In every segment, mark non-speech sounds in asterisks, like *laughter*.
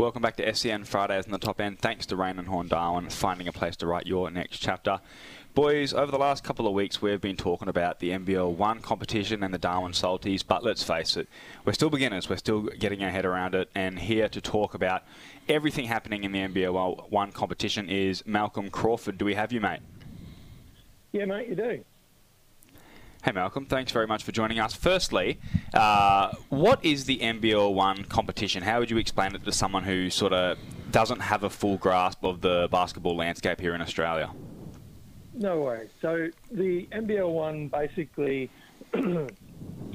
Welcome back to SEN Fridays in the top end. Thanks to Raine and Horne Darwin finding a place to write your next chapter. Boys, over the last couple of weeks, we've been talking about the NBL 1 competition and the Darwin Salties, but let's face it, we're still beginners. We're still getting our head around it. And here to talk about everything happening in the NBL 1 competition is Malcolm Crawford. Do we have you, mate? Yeah, mate, you do. Hey, Malcolm. Thanks very much for joining us. Firstly, uh, what is the NBL One competition? How would you explain it to someone who sort of doesn't have a full grasp of the basketball landscape here in Australia? No worries. So the NBL One basically *clears throat*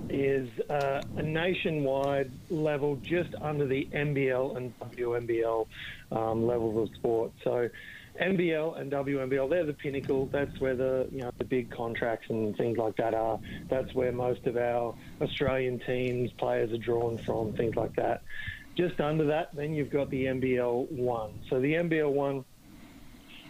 is uh, a nationwide level just under the NBL and WNBL um, levels of sport. So NBL and WNBL, they're the pinnacle. That's where the you know the big contracts and things like that are. That's where most of our Australian teams players are drawn from. Things like that. Just under that, then you've got the NBL one. So the NBL one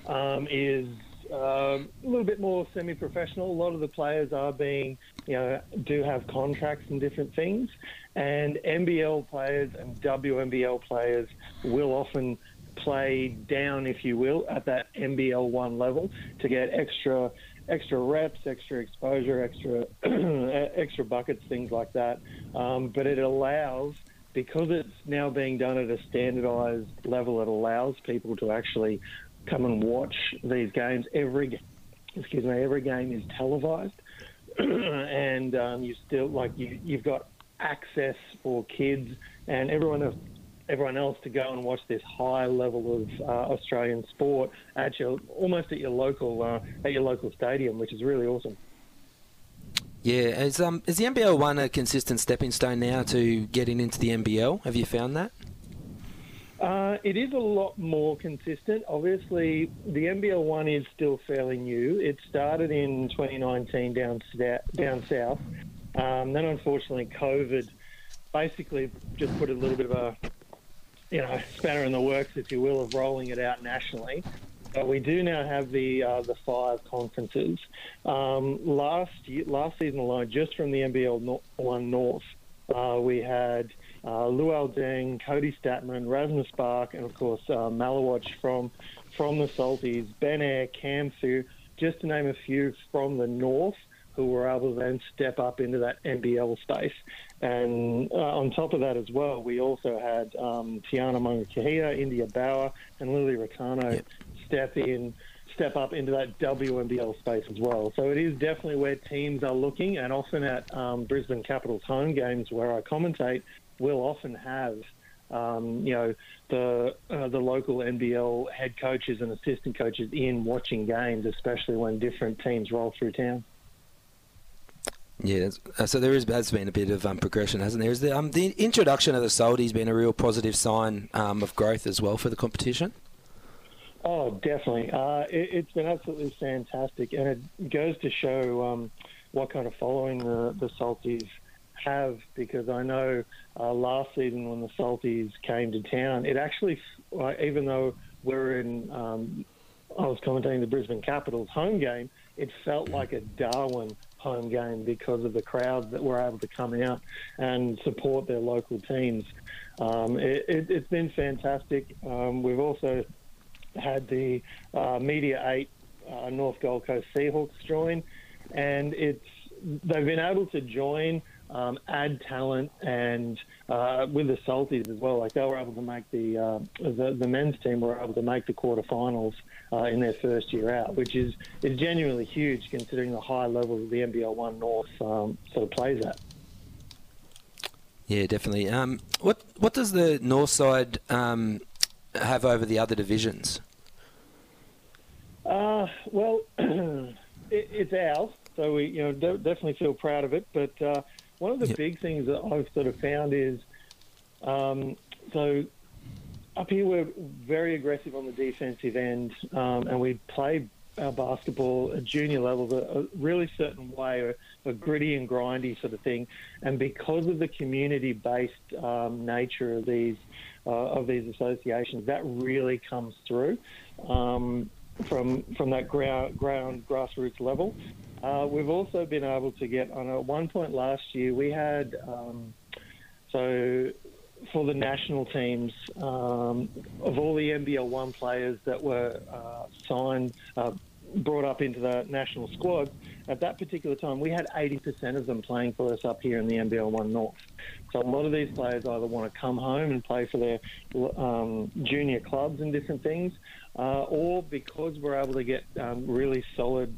um, is um, a little bit more semi-professional. A lot of the players are being, you know, do have contracts and different things, and NBL players and WNBL players will often play down, if you will, at that NBL one level to get extra extra reps, extra exposure, extra *clears throat* extra buckets, things like that. Um, but it allows because it's now being done at a standardized level. It allows people to actually come and watch these games. Every excuse me, every game is televised, *clears throat* and um, you still like you, you've got access for kids and everyone everyone else to go and watch this high level of uh, Australian sport at your almost at your local uh, at your local stadium, which is really awesome. Yeah, is um is the NBL one a consistent stepping stone now to getting into the NBL? Have you found that? Uh, it is a lot more consistent. Obviously, the NBL one is still fairly new. It started in 2019 down down south. Um, then, unfortunately, COVID basically just put a little bit of a you know, spanner in the works, if you will, of rolling it out nationally. But we do now have the uh, the five conferences. Um, last year, last season alone, just from the NBL One North, uh, we had uh, Luol Deng, Cody Statman, Rasmus Spark, and of course uh, Malawatch from from the Salties, Ben Air, Cam Thu, just to name a few from the North who were able to then step up into that NBL space. And uh, on top of that as well, we also had um, Tiana Mangakahia, India Bauer, and Lily Ricano yep. step in, step up into that WNBL space as well. So it is definitely where teams are looking, and often at um, Brisbane Capitals home games where I commentate, we'll often have. Um, you know the uh, the local NBL head coaches and assistant coaches in watching games, especially when different teams roll through town. Yeah, uh, so there is, has been a bit of um, progression, hasn't there? Is the, um, the introduction of the Salties been a real positive sign um, of growth as well for the competition? Oh, definitely. Uh, it, has been absolutely fantastic, and it goes to show um, what kind of following the, the Salties have. Because I know uh, last season when the Salties came to town, it actually, uh, even though we're in, um, I was commentating the Brisbane Capitals home game, it felt like a Darwin home game because of the crowds that were able to come out and support their local teams. Um, it, has it, been fantastic. Um, we've also had the uh, Media 8 uh, North Gold Coast Seahawks join, and it's they've been able to join um, add talent, and uh, with the Salties as well. Like they were able to make the, uh, the the men's team were able to make the quarterfinals uh, in their first year out, which is is genuinely huge considering the high level that the NBL One North um, sort of plays at. Yeah, definitely. Um, what what does the north side um, have over the other divisions? Uh, well, *clears throat* it, it's ours, so we you know definitely feel proud of it. But uh, one of the yep. big things that I've sort of found is, um, so up here we're very aggressive on the defensive end, um, and we play our basketball at junior level a, a really certain way, a, a, gritty and grindy sort of thing. And because of the community-based um, nature of these uh, of these associations, that really comes through um, from from that ground, ground grassroots level. Uh, we've also been able to get on a one point last year. We had um, so for the national teams um, of all the NBL one players that were uh, signed, uh, brought up into the national squad. At that particular time, we had 80% of them playing for us up here in the NBL One North. So a lot of these players either want to come home and play for their um, junior clubs and different things, uh, or because we're able to get um, really solid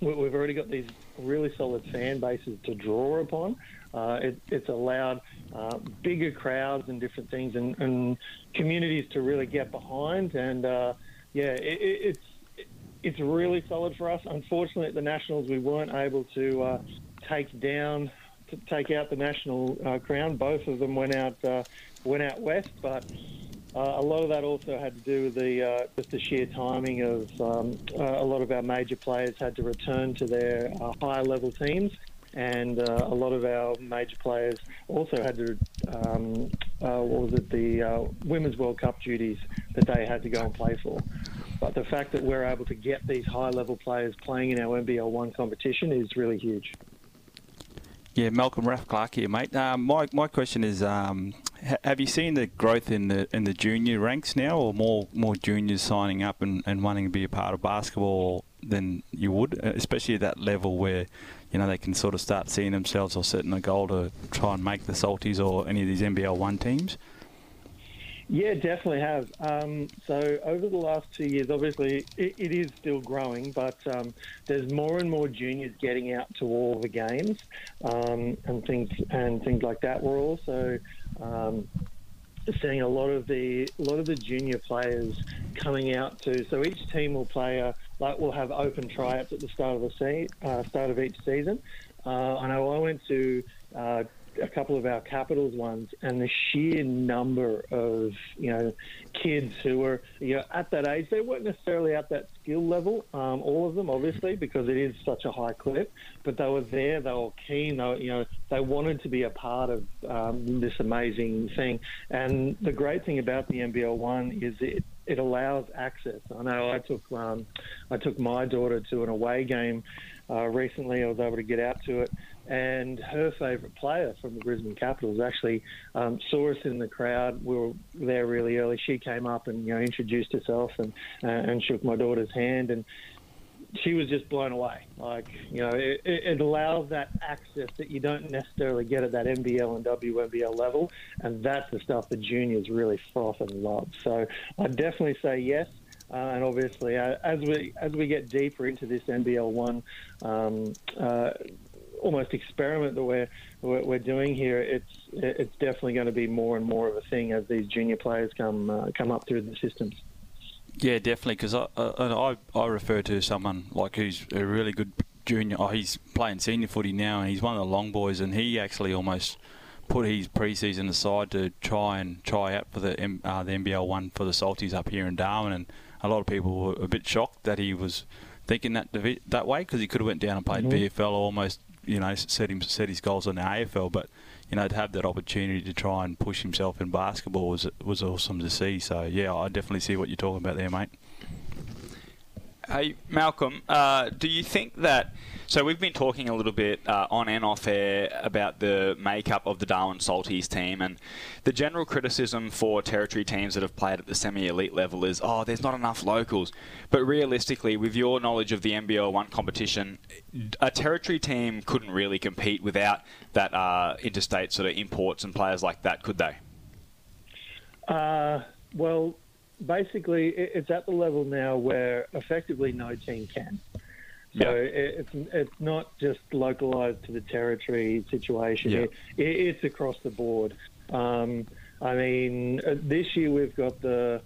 we've already got these really solid fan bases to draw upon. Uh, it, it's allowed uh, bigger crowds and different things and, and, communities to really get behind. And uh, yeah, it, it's it's really solid for us. Unfortunately, at the Nationals, we weren't able to uh, take down to take out the national uh, crown. Both of them went out uh, went out west, but. Uh, a lot of that also had to do with the uh, just the sheer timing of um, uh, a lot of our major players had to return to their higher level teams, and uh, a lot of our major players also had to, um, uh, what was it, the uh, Women's World Cup duties that they had to go and play for. But the fact that we're able to get these high level players playing in our NBL one competition is really huge. Yeah, Malcolm Raff Clark here, mate. My my question is, um, have you seen the growth in the in the junior ranks now, or more more juniors signing up and, and wanting to be a part of basketball than you would, uh, especially at that level where you know they can sort of start seeing themselves or setting a goal to try and make the Salties or any of these NBL one teams? Yeah, definitely have. Um, so over the last two years, obviously it, it is still growing, but um, there's more and more juniors getting out to all the games um, and things and things like that. We're also um, seeing a lot of the a lot of the junior players coming out to. So each team will play a like we'll have open tryouts at the start of the se- uh, start of each season. Uh, I know I went to uh, a couple of our capitals ones, and the sheer number of you know kids who were you know at that age, they weren't necessarily at that skill level. Um, all of them, obviously, because it is such a high clip. But they were there. They were keen. They were, you know they wanted to be a part of um, this amazing thing. And the great thing about the NBL one is it it allows access. I know I took um, I took my daughter to an away game uh, recently. I was able to get out to it, and her favourite player from the Brisbane Capitals actually um, saw us in the crowd. We were there really early. She came up and you know introduced herself and uh, and shook my daughter's hand and. She was just blown away. Like you know, it, it allows that access that you don't necessarily get at that NBL and WNBL level, and that's the stuff the juniors really froth and love. So I definitely say yes. Uh, and obviously, uh, as we as we get deeper into this NBL one um, uh, almost experiment that we're, we're doing here, it's it's definitely going to be more and more of a thing as these junior players come uh, come up through the systems. Yeah, definitely. Because I, I I refer to someone like who's a really good junior. Oh, he's playing senior footy now, and he's one of the long boys, and he actually almost put his preseason aside to try and try out for the uh, the NBL one for the Salties up here in Darwin, and a lot of people were a bit shocked that he was thinking that that way because he could have went down and played mm-hmm. VFL almost you know set him set his goals on the AFL, but you know to have that opportunity to try and push himself in basketball was was awesome to see. So yeah, I definitely see what you're talking about there, mate. Hey Malcolm, uh, do you think that? So we've been talking a little bit uh, on and off air about the makeup of the Darwin Salties team, and the general criticism for territory teams that have played at the semi-elite level is, oh, there's not enough locals. But realistically, with your knowledge of the NBL one competition, a territory team couldn't really compete without that uh, interstate sort of imports and players like that, could they? Uh, well, basically, it's at the level now where effectively no team can. So yeah. it's it's not just localized to the territory situation. Yeah. It, it's across the board. Um, I mean, uh, this year we've got the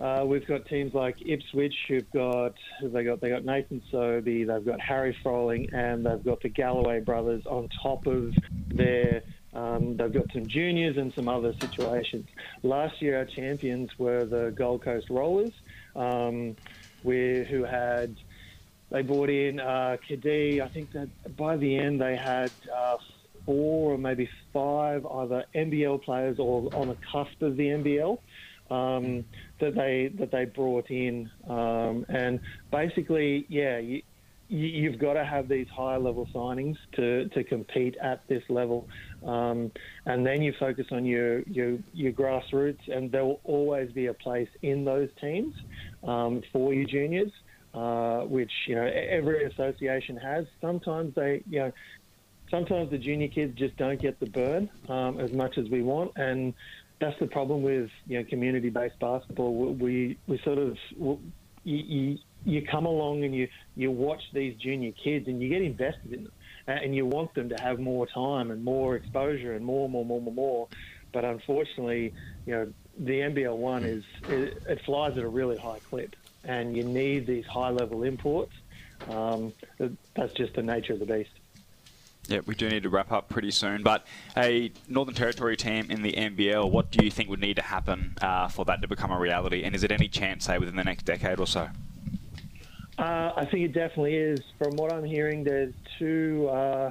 uh, we've got teams like Ipswich who've got they got they got Nathan Sobey, they've got Harry Froling, and they've got the Galloway brothers on top of their Um, they've got some juniors and some other situations. Last year, our champions were the Gold Coast Rollers, um, we, who had they brought in uh, Kadee. I think that by the end they had uh, four or maybe five either NBL players or on the cusp of the NBL um, that they that they brought in, um, and basically, yeah, you, you've got to have these high level signings to, to compete at this level. Um, and then you focus on your, your, your grassroots, and there will always be a place in those teams um, for your juniors, uh, which you know every association has. Sometimes they, you know, sometimes the junior kids just don't get the burn um, as much as we want, and that's the problem with you know community-based basketball. We we sort of you, you, you come along and you you watch these junior kids and you get invested in them and you want them to have more time and more exposure and more more more more more. But unfortunately, you know the NBL one is it, it flies at a really high clip, and you need these high-level imports. Um, that's just the nature of the beast. Yeah, we do need to wrap up pretty soon. But a Northern Territory team in the NBL, what do you think would need to happen uh, for that to become a reality? And is it any chance, say, within the next decade or so? Uh, I think it definitely is. From what I'm hearing, there's two uh,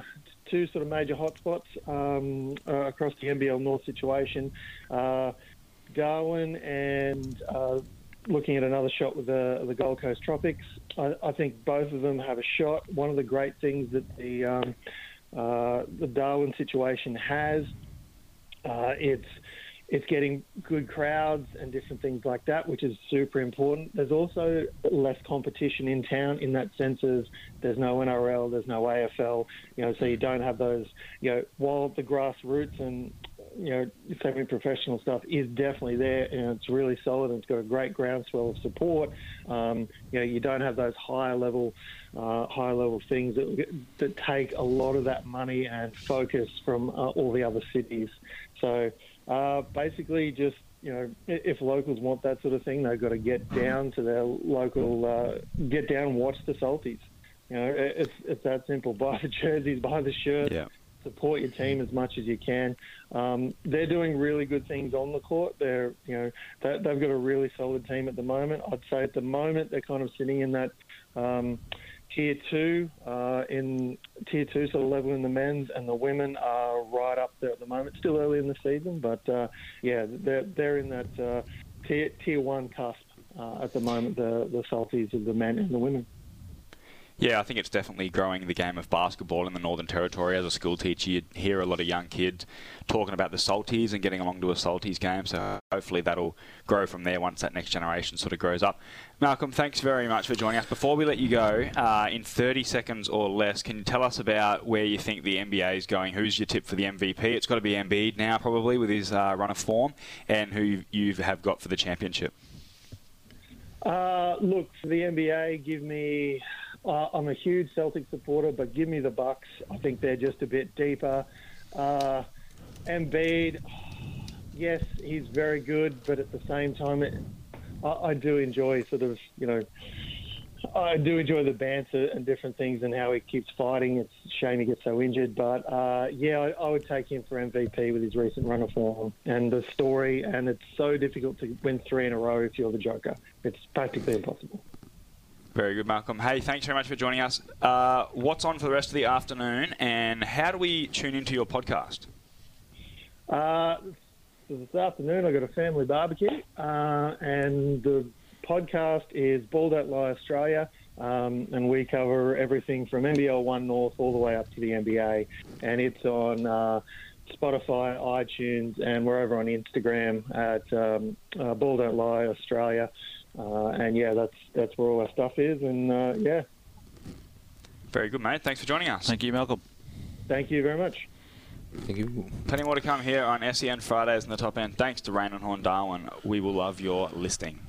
two sort of major hotspots um, uh, across the NBL North situation. Uh, Darwin and uh, looking at another shot with the, the Gold Coast Tropics. I, I, think both of them have a shot. One of the great things that the um, uh, the Darwin situation has. It's it's getting good crowds and different things like that, which is super important. There's also less competition in town in that sense of there's no NRL, there's no AFL, you know, so you don't have those, you know, while the grassroots and you know, semi-professional stuff is definitely there, and it's really solid, and it's got a great groundswell of support. Um, you know, you don't have those higher level, uh, higher level things that that take a lot of that money and focus from uh, all the other cities. So uh, basically, just you know, if locals want that sort of thing, they've got to get down to their local, uh, get down and watch the Salties. You know, it's it's that simple. *laughs* Buy the jerseys, buy the shirts. Yeah support your team as much as you can. Um, they're doing really good things on the court. They're, you know, they, have got a really solid team at the moment. I'd say at the moment they're kind of sitting in that um, tier two, uh, in tier two sort of level in the men's, and the women are right up there at the moment. Still early in the season, but uh, yeah, they're they're in that uh, tier tier one cusp uh, at the moment. The the Salties of the men and the women. Yeah, I think it's definitely growing the game of basketball in the Northern Territory. As a school teacher, you hear a lot of young kids talking about the Salties and getting along to a Salties game. So hopefully that'll grow from there once that next generation sort of grows up. Malcolm, thanks very much for joining us. Before we let you go, uh, in 30 seconds or less, can you tell us about where you think the NBA is going? Who's your tip for the MVP? It's got to be Embiid now, probably, with his uh, run of form, and who you have got for the championship. Uh, look, for the NBA, give me uh, I'm a huge Celtic supporter, but give me the Bucks. I think they're just a bit deeper. Uh, Embiid, *sighs* yes, he's very good, but at the same time, it, I, I do enjoy sort of, you know, I do enjoy the banter and different things and how he keeps fighting. It's a shame he gets so injured, but uh, yeah, I, I, would take him for MVP with his recent run of form and the story. And it's so difficult to win three in a row if you're the Joker. It's practically impossible. Very good, Malcolm. Hey, thanks very much for joining us. Uh, what's on for the rest of the afternoon, and how do we tune into your podcast? Uh, this afternoon, I've got a family barbecue, uh, and the podcast is Ball Don't Lie Australia, um, and we cover everything from NBL One North all the way up to the NBA, and it's on. Uh, Spotify, iTunes, and we're over on Instagram at um, uh, Ball Don't Lie Australia. Uh, and yeah, that's that's where all our stuff is. And uh, yeah. Very good, mate. Thanks for joining us. Thank you, Malcolm. Thank you very much. Thank you. Plenty more to come here on SEN Fridays in the top end. Thanks to Raine and Horne Darwin. We will love your listing.